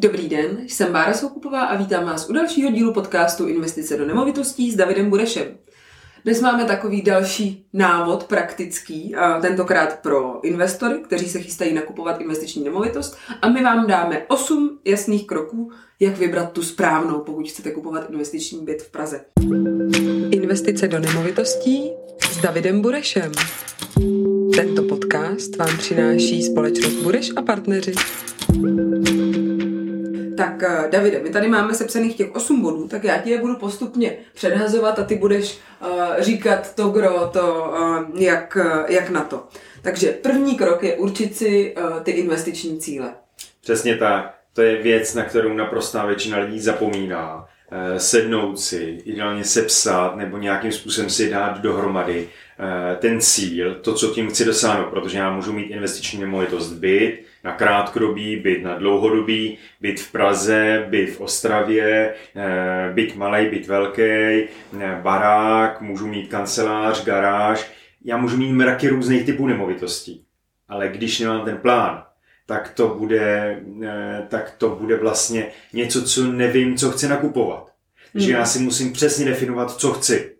Dobrý den, jsem Bára Soukupová a vítám vás u dalšího dílu podcastu Investice do nemovitostí s Davidem Burešem. Dnes máme takový další návod praktický, tentokrát pro investory, kteří se chystají nakupovat investiční nemovitost a my vám dáme 8 jasných kroků, jak vybrat tu správnou, pokud chcete kupovat investiční byt v Praze. Investice do nemovitostí s Davidem Burešem. Tento podcast vám přináší společnost Bureš a partneři. Tak eh, Davide, my tady máme sepsaných těch 8 bodů, tak já ti je budu postupně předhazovat a ty budeš uh, říkat to gro, to, uh, jak, uh, jak na to. Takže první krok je určit si uh, ty investiční cíle. Přesně tak. To je věc, na kterou naprostá většina lidí zapomíná. Sednout si, ideálně sepsat nebo nějakým způsobem si dát dohromady ten cíl, to, co tím chci dosáhnout, protože já můžu mít investiční nemovitost byt, na krátkodobý, byt na dlouhodobý, byt v Praze, byt v Ostravě, eh, byt malý, byt velký, eh, barák, můžu mít kancelář, garáž. Já můžu mít mraky různých typů nemovitostí. Ale když nemám ten plán, tak to bude, eh, tak to bude vlastně něco, co nevím, co chci nakupovat. Takže já si musím přesně definovat, co chci.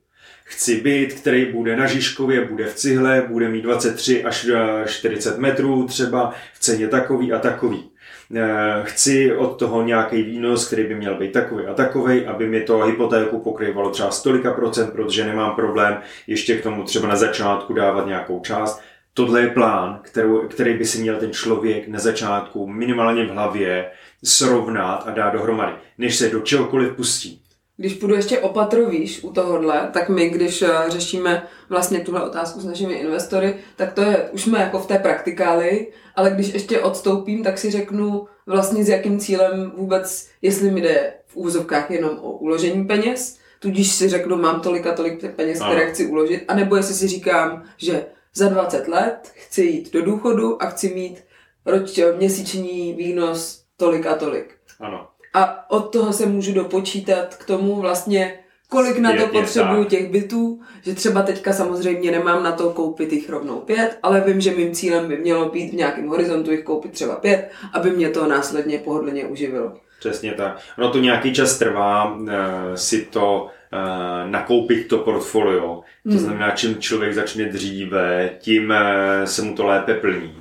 Chci byt, který bude na Žižkově, bude v cihle, bude mít 23 až 40 metrů třeba, v ceně takový a takový. Eh, chci od toho nějaký výnos, který by měl být takový a takový, aby mi to hypotéku pokrývalo třeba stolika procent, protože nemám problém ještě k tomu třeba na začátku dávat nějakou část. Tohle je plán, kterou, který by si měl ten člověk na začátku minimálně v hlavě srovnat a dát dohromady, než se do čehokoliv pustí. Když půjdu ještě opatrovíš u tohohle, tak my, když eh, řešíme vlastně tuhle otázku s našimi investory, tak to je, už jsme jako v té praktikáli, ale když ještě odstoupím, tak si řeknu vlastně s jakým cílem vůbec, jestli mi jde v úvozovkách jenom o uložení peněz, tudíž si řeknu, mám tolik a tolik peněz, které chci uložit, anebo jestli si říkám, že za 20 let chci jít do důchodu a chci mít roč, měsíční výnos tolik a tolik. Ano a od toho se můžu dopočítat k tomu vlastně, kolik na to potřebuju těch bytů, že třeba teďka samozřejmě nemám na to koupit jich rovnou pět, ale vím, že mým cílem by mělo být v nějakém horizontu jich koupit třeba pět, aby mě to následně pohodlně uživilo. Přesně tak. Ono to nějaký čas trvá uh, si to uh, nakoupit to portfolio. To hmm. znamená, čím člověk začne dříve, tím uh, se mu to lépe plní.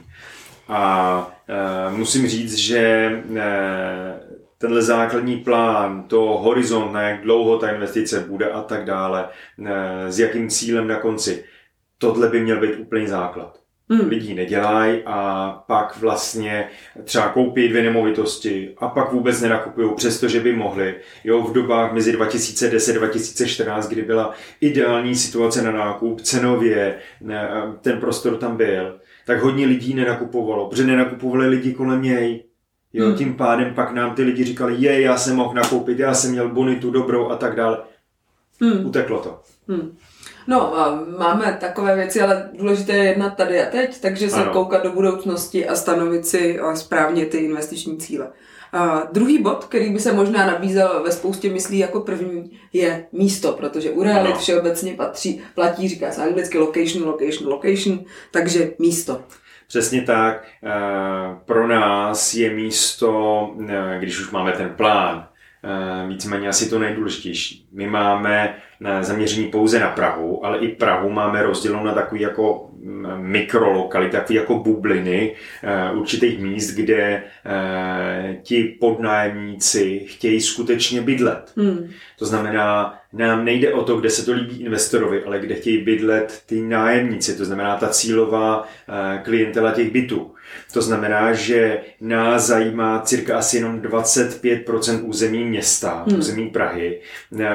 A musím říct, že tenhle základní plán, to horizont, na jak dlouho ta investice bude a tak dále, s jakým cílem na konci, tohle by měl být úplný základ. Hmm. Lidí nedělají a pak vlastně třeba koupí dvě nemovitosti a pak vůbec nenakupují, přestože by mohli. Jo, v dobách mezi 2010-2014, kdy byla ideální situace na nákup, cenově, ten prostor tam byl, tak hodně lidí nenakupovalo, protože nenakupovali lidi kolem něj. Jo, hmm. tím pádem pak nám ty lidi říkali, je, já jsem mohl nakoupit, já jsem měl bonitu dobrou a tak dále. Hmm. Uteklo to. Hmm. No, máme takové věci, ale důležité je jednat tady a teď, takže se ano. koukat do budoucnosti a stanovit si správně ty investiční cíle. A druhý bod, který by se možná nabízel ve spoustě myslí jako první, je místo, protože u realit ano. všeobecně patří, platí, říká se anglicky location, location, location, takže místo. Přesně tak. Eh, pro nás je místo, eh, když už máme ten plán, eh, víceméně asi to nejdůležitější. My máme zaměření pouze na Prahu, ale i Prahu máme rozdělenou na takový jako mm, mikrolokality, takový jako bubliny určitých míst, kde ti podnájemníci chtějí skutečně bydlet. Hmm. To znamená, nám nejde o to, kde se to líbí investorovi, ale kde chtějí bydlet ty nájemníci, to znamená ta cílová eh, klientela těch bytů. To znamená, že nás zajímá cirka asi jenom 25% území města, hmm. území Prahy. Eh,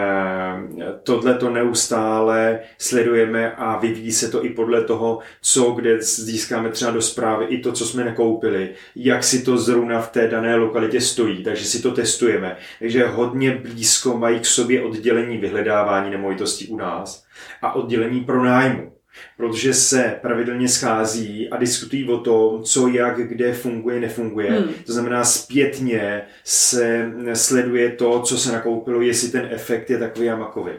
tohle to neustále sledujeme a vyvíjí se to i podle toho, co kde získáme třeba do zprávy, i to, co jsme nekoupili, jak si to zrovna v té dané lokalitě stojí, takže si to testujeme. Takže hodně blízko mají k sobě oddělení vyhledávání nemovitostí u nás a oddělení pro nájmu protože se pravidelně schází a diskutují o tom, co jak, kde funguje, nefunguje. Hmm. To znamená, zpětně se sleduje to, co se nakoupilo, jestli ten efekt je takový a makový.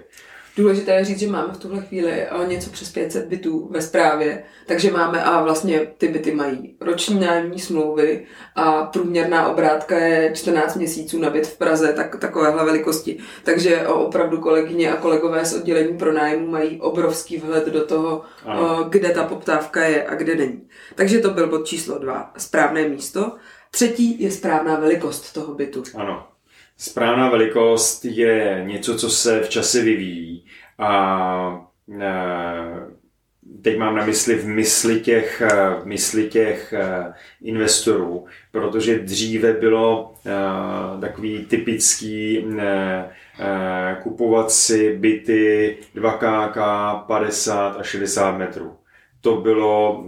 Důležité je říct, že máme v tuhle chvíli o něco přes 500 bytů ve správě, takže máme a vlastně ty byty mají roční nájemní smlouvy a průměrná obrátka je 14 měsíců na byt v Praze, tak, takovéhle velikosti. Takže opravdu kolegyně a kolegové z oddělení pro nájmu mají obrovský vhled do toho, ano. kde ta poptávka je a kde není. Takže to byl bod číslo dva, správné místo. Třetí je správná velikost toho bytu. Ano. Správná velikost je něco, co se v čase vyvíjí. A e, teď mám na mysli v mysli těch, e, v mysli těch e, investorů, protože dříve bylo takový typický kupovat si byty 2KK 50 a 60 metrů to bylo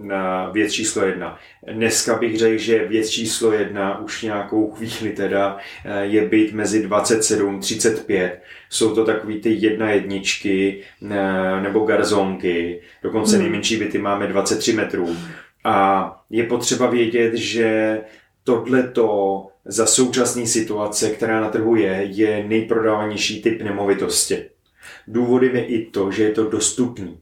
věc číslo jedna. Dneska bych řekl, že věc číslo jedna už nějakou chvíli teda eh, je být mezi 27 35. Jsou to takový ty jedna jedničky eh, nebo garzonky. Dokonce hmm. nejmenší byty máme 23 metrů. A je potřeba vědět, že tohleto za současné situace, která na trhu je, je nejprodávanější typ nemovitosti. Důvodem je i to, že je to dostupný.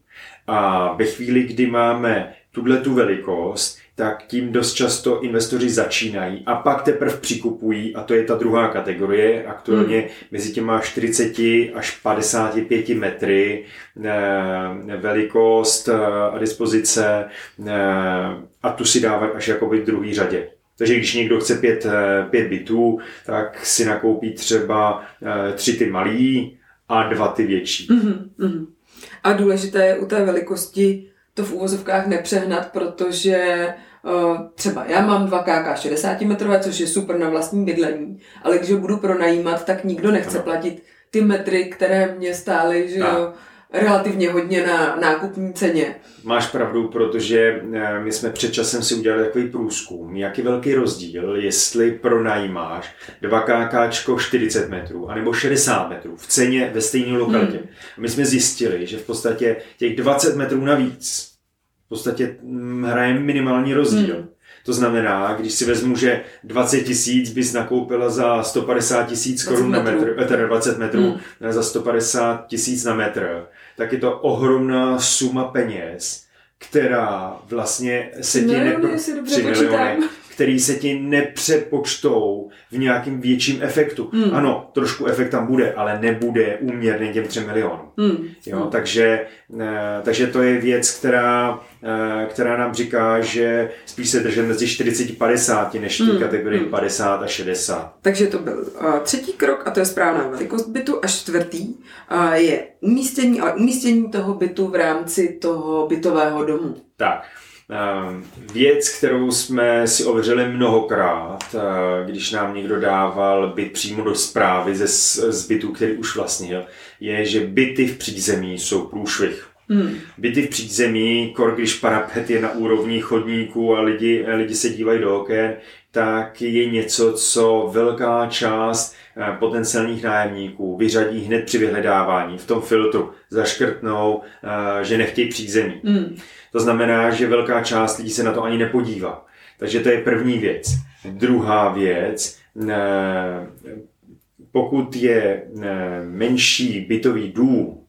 A ve chvíli, kdy máme tuhle tu velikost, tak tím dost často investoři začínají a pak teprve přikupují a to je ta druhá kategorie, aktuálně hmm. mezi těma 40 až 55 metry eh, velikost eh, a dispozice eh, a tu si dávají až jakoby v druhý řadě. Takže když někdo chce pět, pět bytů, tak si nakoupí třeba tři ty malý a dva ty větší. Mm-hmm. A důležité je u té velikosti to v úvozovkách nepřehnat, protože uh, třeba já mám 2 KK 60 metrové, což je super na vlastní bydlení, ale když ho budu pronajímat, tak nikdo nechce ano. platit ty metry, které mě stály, že jo, relativně hodně na nákupní ceně. Máš pravdu, protože eh, my jsme před časem si udělali takový průzkum, jaký velký rozdíl, jestli pronajímáš 2 KK 40 metrů anebo 60 metrů v ceně ve stejné lokalitě. Hmm. My jsme zjistili, že v podstatě těch 20 metrů navíc v podstatě mm, hraje minimální rozdíl. Hmm. To znamená, když si vezmu, že 20 tisíc bys nakoupila za 150 tisíc korun na metr, eh, teda 20 metrů hmm. za 150 tisíc na metr, tak je to ohromná suma peněz, která vlastně se ti nepro... miliony, který se ti nepřepočtou v nějakým větším efektu. Hmm. Ano, trošku efekt tam bude, ale nebude úměrný těm 3 milionům. Hmm. Jo, hmm. takže, eh, takže to je věc, která, eh, která nám říká, že spíš se držíme mezi 40-50 než ty hmm. kategorii hmm. 50 a 60. Takže to byl uh, třetí krok a to je správná velikost bytu a čtvrtý je umístění, ale umístění toho bytu v rámci toho bytového domu. Tak. Ehm, věc, kterou jsme si ověřili mnohokrát, eh, když nám někdo dával byt přímo do zprávy ze z bytu, který už vlastnil, je, že byty v přízemí jsou průšvih. Hmm. Byty v přízemí, kor když parapet je na úrovni chodníků a lidi, lidi se dívají do oken, tak je něco, co velká část eh, potenciálních nájemníků vyřadí hned při vyhledávání v tom filtru, zaškrtnou, eh, že nechtějí přízemí. Hmm. To znamená, že velká část lidí se na to ani nepodívá. Takže to je první věc. Druhá věc, eh, pokud je menší bytový dům,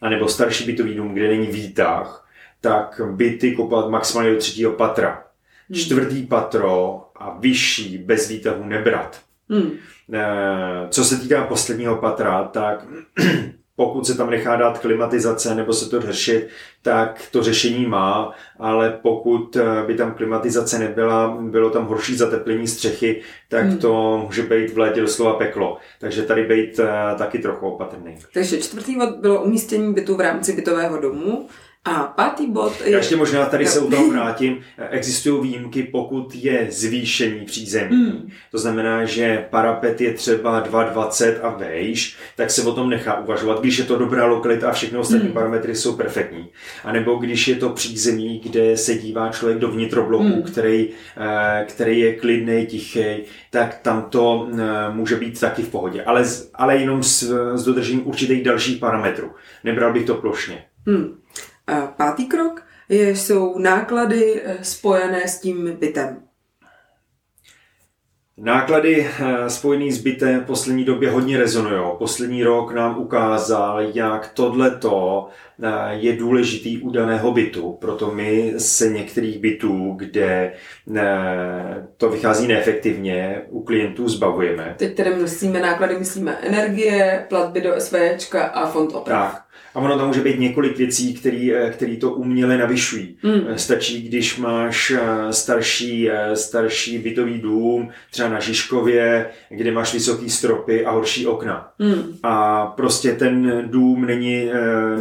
anebo starší bytový dům, kde není výtah, tak byty kopat maximálně do třetího patra. Hmm. Čtvrtý patro a vyšší bez výtahu nebrat. Hmm. Eh, co se týká posledního patra, tak pokud se tam nechá dát klimatizace nebo se to řešit, tak to řešení má, ale pokud eh, by tam klimatizace nebyla, bylo tam horší zateplení střechy, tak hmm. to může být v létě doslova peklo. Takže tady být eh, taky trochu opatrný. Takže čtvrtý bod bylo umístění bytu v rámci bytového domu. A pátý bod je... Já ještě možná tady se u toho vrátím. Existují výjimky, pokud je zvýšení přízemí. Hmm. To znamená, že parapet je třeba 2,20 a vejš, tak se o tom nechá uvažovat, když je to dobrá lokalita a všechny ostatní hmm. parametry jsou perfektní. A nebo když je to přízemí, kde se dívá člověk do vnitrobloku, hmm. který, eh, který je klidný, tichý, tak tam to eh, může být taky v pohodě. Ale, ale jenom s, s dodržením určitých dalších parametrů. Nebral bych to plošně. Hmm. Pátý krok je, jsou náklady eh, spojené s tím bytem. Náklady eh, spojené s bytem v poslední době hodně rezonují. Poslední rok nám ukázal, jak tohleto eh, je důležitý u daného bytu. Proto my se některých bytů, kde to vychází neefektivně, u klientů zbavujeme. Teď tedy myslíme náklady, myslíme energie, platby do SVčka a fond oprav. Tak. A ono tam může být několik věcí, které to uměle navyšují. Mm. Stačí, když máš starší, starší bytový dům, třeba na Žižkově, kde máš vysoký stropy a horší okna. Mm. A prostě ten dům není,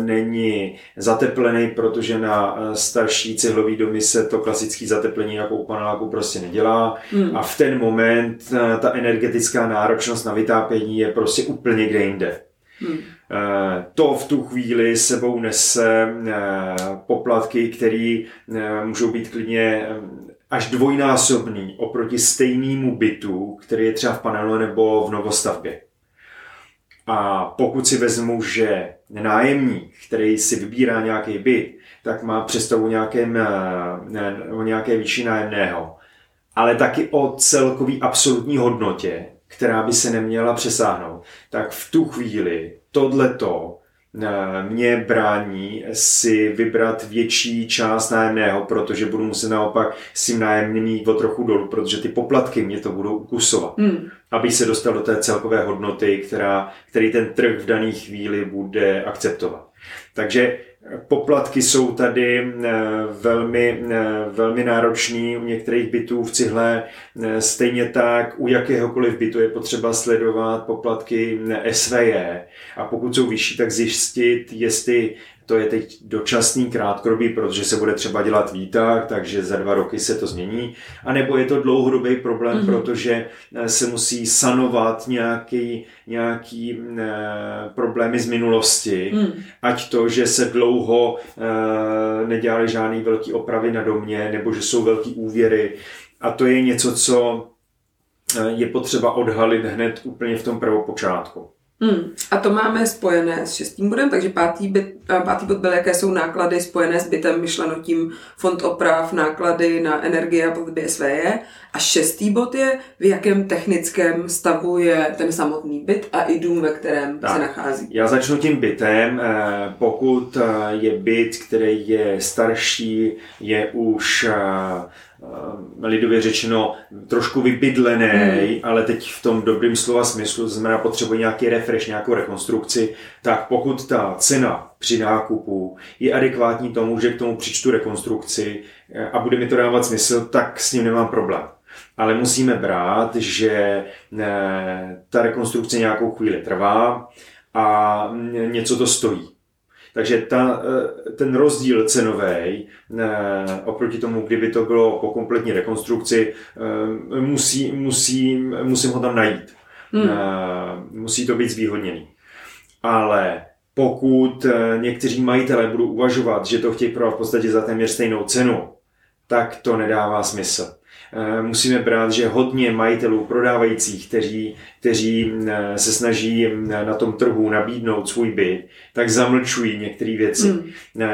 není zateplený, protože na starší cihlový domy se to klasické zateplení jako u paneláku prostě nedělá. Mm. A v ten moment ta energetická náročnost na vytápění je prostě úplně kde jinde. Hmm. To v tu chvíli sebou nese eh, poplatky, které eh, můžou být klidně až dvojnásobný oproti stejnému bytu, který je třeba v panelu nebo v novostavbě. A pokud si vezmu, že nájemník, který si vybírá nějaký byt, tak má představu nějakém, o nějaké výši nájemného, ale taky o celkové absolutní hodnotě, která by se neměla přesáhnout, tak v tu chvíli tohleto eh, mě brání si vybrat větší část nájemného, protože budu muset naopak s tím nájemným jít o trochu dolů, protože ty poplatky mě to budou ukusovat. Hmm. Aby se dostal do té celkové hodnoty, která, který ten trh v dané chvíli bude akceptovat. Takže Poplatky jsou tady eh, velmi, eh, velmi náročný u některých bytů v cihle. Eh, stejně tak u jakéhokoliv bytu je potřeba sledovat poplatky SVJ a pokud jsou vyšší, tak zjistit, jestli to je teď dočasný krátkodobý, protože se bude třeba dělat výtah, takže za dva roky se to změní. A nebo je to dlouhodobý problém, mm-hmm. protože eh, se musí sanovat nějaký, nějaký e, problémy z minulosti. Mm. Ať to, že se dlouho e, nedělali žádný velký opravy na domě, nebo že jsou velký úvěry. A to je něco, co je potřeba odhalit hned úplně v tom prvopočátku. Hmm. A to máme spojené s šestým bodem, takže pátý, byt, pátý bod byl, jaké jsou náklady spojené s bytem, myšleno tím fond oprav, náklady na energie a platby SVJ. A šestý bod je, v jakém technickém stavu je ten samotný byt a i dům, ve kterém tak. se nachází. Já začnu tím bytem. Eh, pokud eh, je byt, který je starší, je už eh, Eh, lidově řečeno trošku vybydlený, hmm. ale teď v tom dobrým slova smyslu, to znamená potřebuje nějaký refresh, nějakou rekonstrukci, tak pokud ta cena při nákupu je adekvátní tomu, že k tomu přičtu rekonstrukci eh, a bude mi to dávat smysl, tak s ním nemám problém. Ale musíme brát, že eh, ta rekonstrukce nějakou chvíli trvá a něco to stojí. Takže ta, eh, ten rozdíl cenový eh, oproti tomu, kdyby to bylo po kompletní rekonstrukci, eh, musí, musí, musím ho tam najít. Hmm. Musí to být zvýhodněný. Ale pokud někteří majitelé budou uvažovat, že to chtějí prodat v podstatě za téměř stejnou cenu, tak to nedává smysl. Eh, musíme brát, že hodně majitelů prodávajících, kteří, kteří eh, se snaží eh, na tom trhu nabídnout svůj byt, tak zamlčují některé věci. Mm.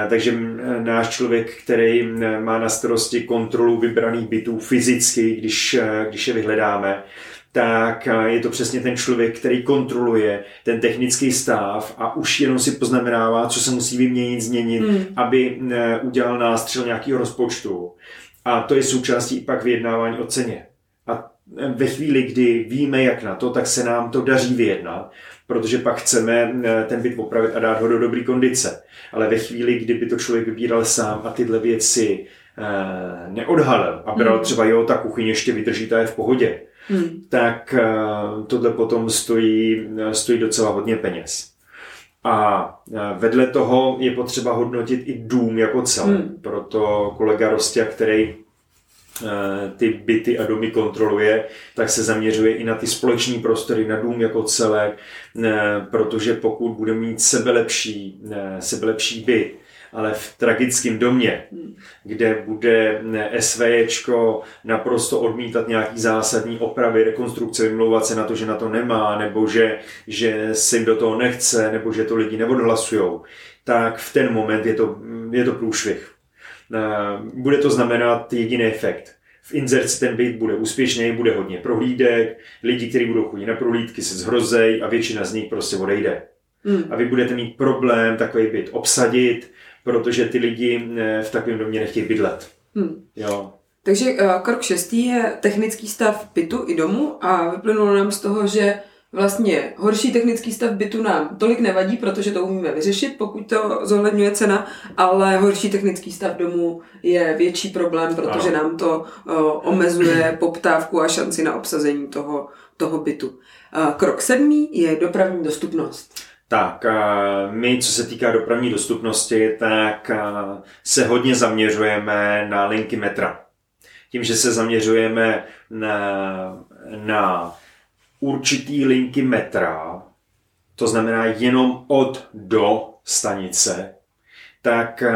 Takže náš člověk, který má na starosti kontrolu vybraných bytů fyzicky, když, když je vyhledáme, tak je to přesně ten člověk, který kontroluje ten technický stav a už jenom si poznamenává, co se musí vyměnit, změnit, mm. aby udělal nástřel nějakého rozpočtu. A to je součástí pak vyjednávání o ceně. A ve chvíli, kdy víme, jak na to, tak se nám to daří vyjednat, protože pak chceme eh, ten byt opravit a dát ho do dobré kondice. Ale ve chvíli, kdyby to člověk vybíral sám a tyhle věci eh, neodhalil a bral hmm. třeba, jo, ta kuchyně ještě vydrží, ta je v pohodě, hmm. tak eh, tohle potom stojí, stojí docela hodně peněz. A vedle toho je potřeba hodnotit i dům jako celé. Hmm. Proto kolega Rostia, který ty byty a domy kontroluje, tak se zaměřuje i na ty společní prostory, na dům jako celé, protože pokud bude mít sebelepší, sebelepší byt, ale v tragickém domě, hmm. kde bude SVJčko naprosto odmítat nějaký zásadní opravy, rekonstrukce, vymlouvat se na to, že na to nemá, nebo že, že si do toho nechce, nebo že to lidi neodhlasujou, tak v ten moment je to, je to průšvih. Bude to znamenat jediný efekt. v inzerci ten byt bude úspěšný, bude hodně prohlídek, lidi, kteří budou chodit na prohlídky, se zhrozej a většina z nich prostě odejde. Hmm. A vy budete mít problém takový byt obsadit, protože ty lidi eh, v takovém domě nechtějí bydlet. Hmm. Jo. Takže uh, krok šestý je technický stav bytu i domu a vyplynulo nám z toho, že vlastně horší technický stav bytu nám tolik nevadí, protože to umíme vyřešit, pokud to zohledňuje cena, ale horší technický stav domu je větší problém, protože ano. nám to uh, omezuje poptávku a šanci na obsazení toho, toho bytu. Krok sedmý je dopravní dostupnost. Tak my, co se týká dopravní dostupnosti, tak se hodně zaměřujeme na linky metra. Tím, že se zaměřujeme na, na určitý linky metra, to znamená jenom od do stanice, tak eh,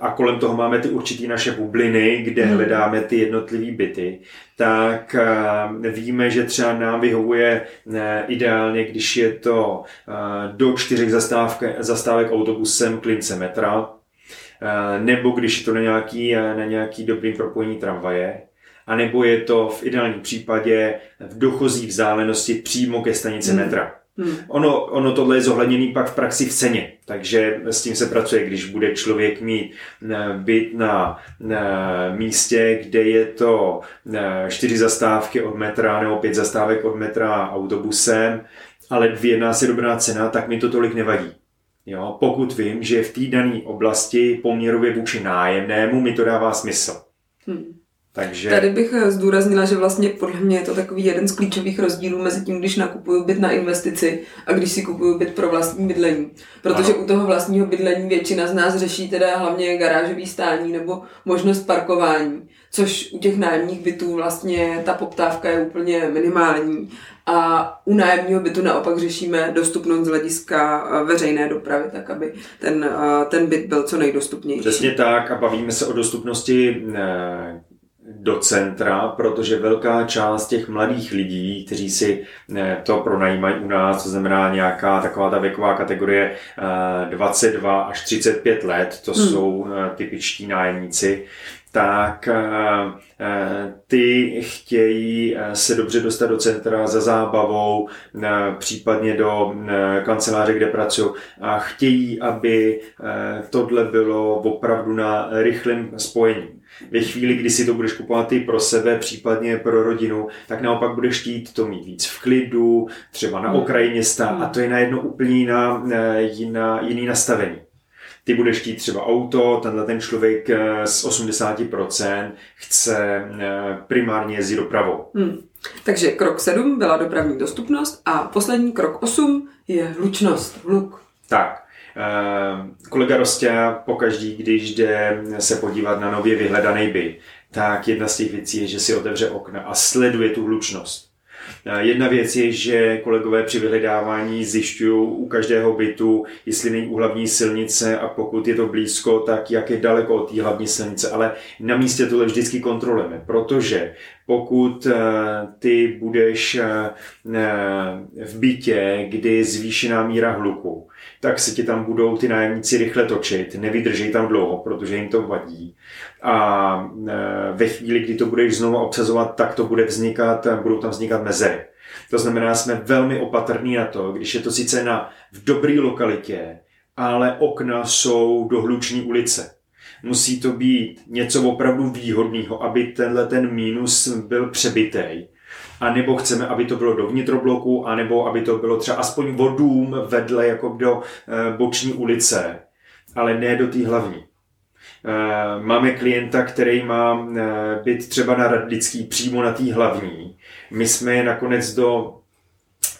a kolem toho máme ty určitý naše bubliny, kde hmm. hledáme ty jednotlivé byty, tak eh, víme, že třeba nám vyhovuje eh, ideálně, když je to do čtyřech zastávek, zastávek autobusem klince metra, nebo když je to na nějaký, na nějaký dobrý propojení tramvaje, a nebo je to v ideálním případě v dochozí vzdálenosti přímo ke stanici hmm. metra. Hmm. Ono, ono tohle je zohledněný pak v praxi v ceně, takže s tím se pracuje, když bude člověk mít eh, byt na, na místě, kde je to eh, čtyři zastávky od metra nebo pět zastávek od metra autobusem, ale vyjedná se dobrá cena, tak mi to tolik nevadí. Jo, pokud vím, že v té dané oblasti poměrově vůči nájemnému mi to dává smysl. Hmm. Takže... Tady bych eh, zdůraznila, že vlastně podle mě je to takový jeden z klíčových rozdílů mezi tím, když nakupuju byt na investici a když si kupuju byt pro vlastní bydlení. Protože ano. u toho vlastního bydlení většina z nás řeší teda hlavně garážový stání nebo možnost parkování, což u těch nájemních bytů vlastně ta poptávka je úplně minimální. A u nájemního bytu naopak řešíme dostupnost z hlediska eh, veřejné dopravy, tak aby ten, eh, ten byt byl co nejdostupnější. Přesně tak a bavíme se o dostupnosti do centra, protože velká část těch mladých lidí, kteří si eh, to pronajímají u nás, to znamená nějaká taková ta věková kategorie 22 eh, až 35 let, to hmm. jsou eh, typičtí nájemníci, tak ty chtějí se dobře dostat do centra za zábavou, případně do kanceláře, kde pracují a chtějí, aby tohle bylo opravdu na rychlém spojení ve chvíli, kdy si to budeš kupovat ty pro sebe, případně pro rodinu, tak naopak budeš chtít to mít víc v klidu, třeba na hmm. okraji města a to je najednou úplně jiná, eh, jiná, jiný nastavení. Ty budeš chtít třeba auto, tenhle ten člověk eh, z 80% chce eh, primárně jezdit dopravou. Hmm. Takže krok 7 byla dopravní dostupnost a poslední krok 8 je hlučnost, hluk. Tak, Eh, kolega Rostě pokaždý, když jde se podívat na nově vyhledaný byt, tak jedna z těch věcí je, že si otevře okna a sleduje tu hlučnost. Eh, jedna věc je, že kolegové při vyhledávání zjišťují u každého bytu, jestli není u hlavní silnice a pokud je to blízko, tak jak je daleko od té hlavní silnice. Ale na místě tohle vždycky kontrolujeme, protože pokud eh, ty budeš v bytě, kdy je zvýšená míra hluku, tak se ti tam budou ty nájemníci rychle točit, nevydrží tam dlouho, protože jim to vadí. A e, ve chvíli, kdy to budeš znovu obsazovat, tak to bude vznikat, budou tam vznikat mezery. To znamená, jsme velmi opatrní na to, když je to sice na, v dobré lokalitě, ale okna jsou do hluční ulice. Musí to být něco opravdu výhodného, aby tenhle ten mínus byl přebytej a nebo chceme, aby to bylo do vnitrobloku, a nebo aby to bylo třeba aspoň vodům vedle jako do e, boční ulice, ale ne do té hlavní. E, máme klienta, který má e, byt třeba na Radlický přímo na té hlavní. My jsme je nakonec do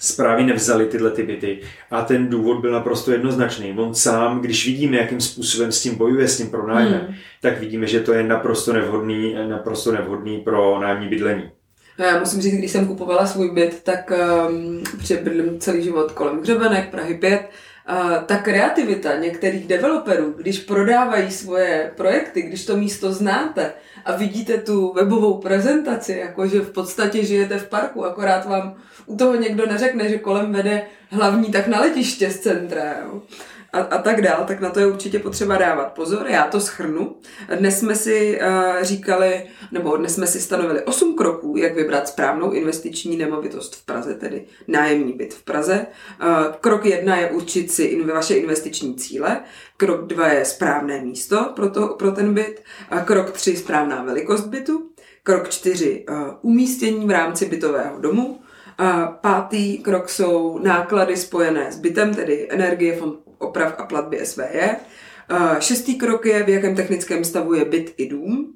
zprávy nevzali tyhle ty byty a ten důvod byl naprosto jednoznačný. On sám, když vidíme, jakým způsobem s tím bojuje, s tím pronájmem, hmm. tak vidíme, že to je naprosto nevhodný, naprosto nevhodný pro nájemní bydlení. No já musím říct, když jsem kupovala svůj byt, tak um, bydlím celý život kolem Hřebenek, Prahy 5, Uh, ta kreativita některých developerů, když prodávají svoje projekty, když to místo znáte a vidíte tu webovou prezentaci, jakože v podstatě žijete v parku, akorát vám u toho někdo neřekne, že kolem vede hlavní tak na letiště z centra. Jo. A, a tak dál, tak na to je určitě potřeba dávat pozor. Já to schrnu. Dnes jsme si uh, říkali, nebo dnes jsme si stanovili 8 kroků, jak vybrat správnou investiční nemovitost v Praze, tedy nájemní byt v Praze. Uh, krok jedna je určit si in, vaše investiční cíle. Krok dva je správné místo pro, to, pro ten byt. A krok tři správná velikost bytu. Krok čtyři uh, umístění v rámci bytového domu. Pátý krok jsou náklady spojené s bytem, tedy energie, fond oprav a platby SVJ. Šestý krok je, v jakém technickém stavu je byt i dům.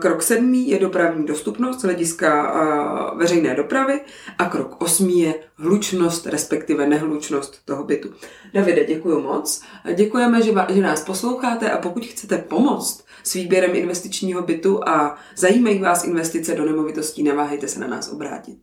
Krok sedmý je dopravní dostupnost z hlediska veřejné dopravy a krok osmý je hlučnost, respektive nehlučnost toho bytu. Davide, děkuji moc. Děkujeme, že, nás posloucháte a pokud chcete pomoct s výběrem investičního bytu a zajímají vás investice do nemovitostí, neváhejte se na nás obrátit.